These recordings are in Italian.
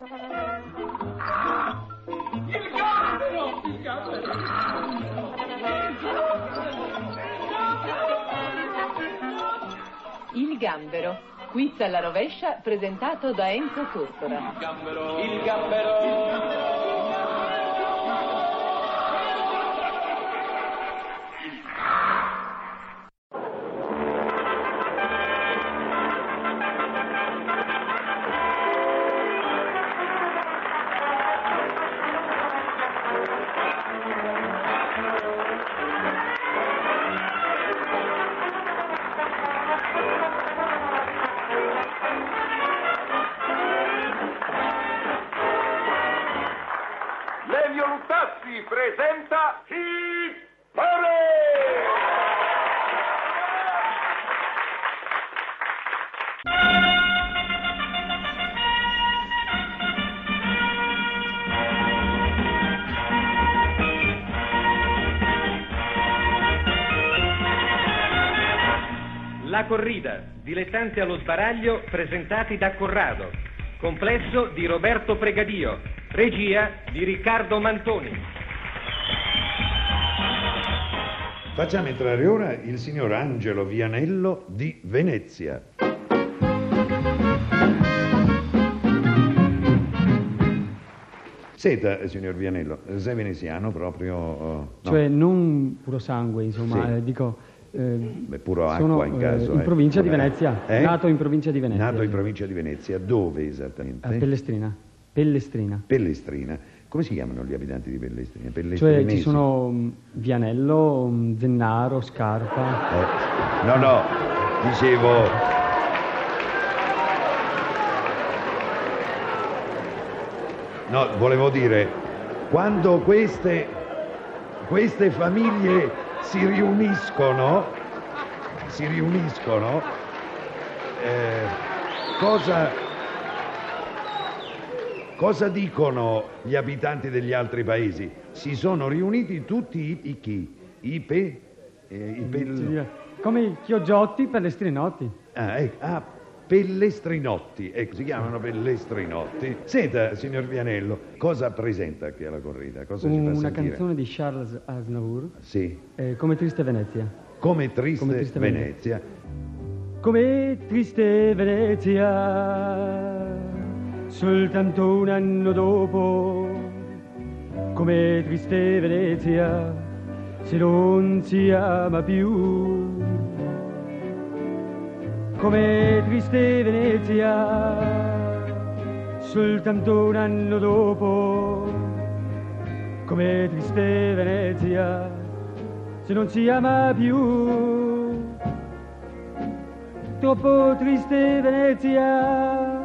Il gambero! Il gambero! Il gambero. Quiz alla rovescia presentato da Enzo Tortora. Il gambero! Il gambero! Lelio Luttazzi presenta Hit! La corrida, dilettanti allo sbaraglio presentati da Corrado. Complesso di Roberto Pregadio. Regia di Riccardo Mantoni. Facciamo entrare ora il signor Angelo Vianello di Venezia. Senta, signor Vianello, sei veneziano proprio? oh, no? Cioè non puro sangue, insomma, Sì. eh, dico... eh, Beh, puro acqua sono, in eh, caso. in eh. provincia di Vabbè. Venezia, Eh? nato in provincia di Venezia. Nato in provincia di Venezia, dove esattamente? A Pellestrina. Pellestrina. Pellestrina. Come si chiamano gli abitanti di Pellestrina? Cioè ci sono mm, Vianello, mm, Zennaro, Scarpa. Eh, no, no, dicevo... No, volevo dire, quando queste, queste famiglie si riuniscono, si riuniscono, eh, cosa, cosa dicono gli abitanti degli altri paesi? Si sono riuniti tutti i, i chi? I pe... eh, i pel- Come i Chioggiotti, Pellestrinotti. Ah, ecco, ah, pellestrinotti, ecco, si chiamano pellestrinotti. Senta, signor Vianello, cosa presenta qui alla corrida? Cosa ci fa Una sentire? canzone di Charles Aznavour, Sì, eh, Come triste Venezia. come triste, Come triste Venezia. Come triste Venezia, soltanto un anno dopo. Come triste Venezia, se non si ama più. Come triste Venezia, soltanto un anno dopo. Come triste Venezia, se non si ama più. Troppo triste Venezia,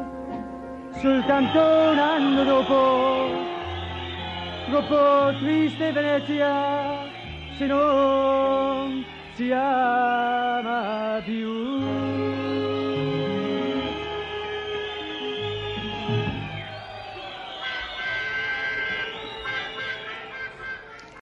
soltanto un anno dopo. Troppo triste Venezia, se non si.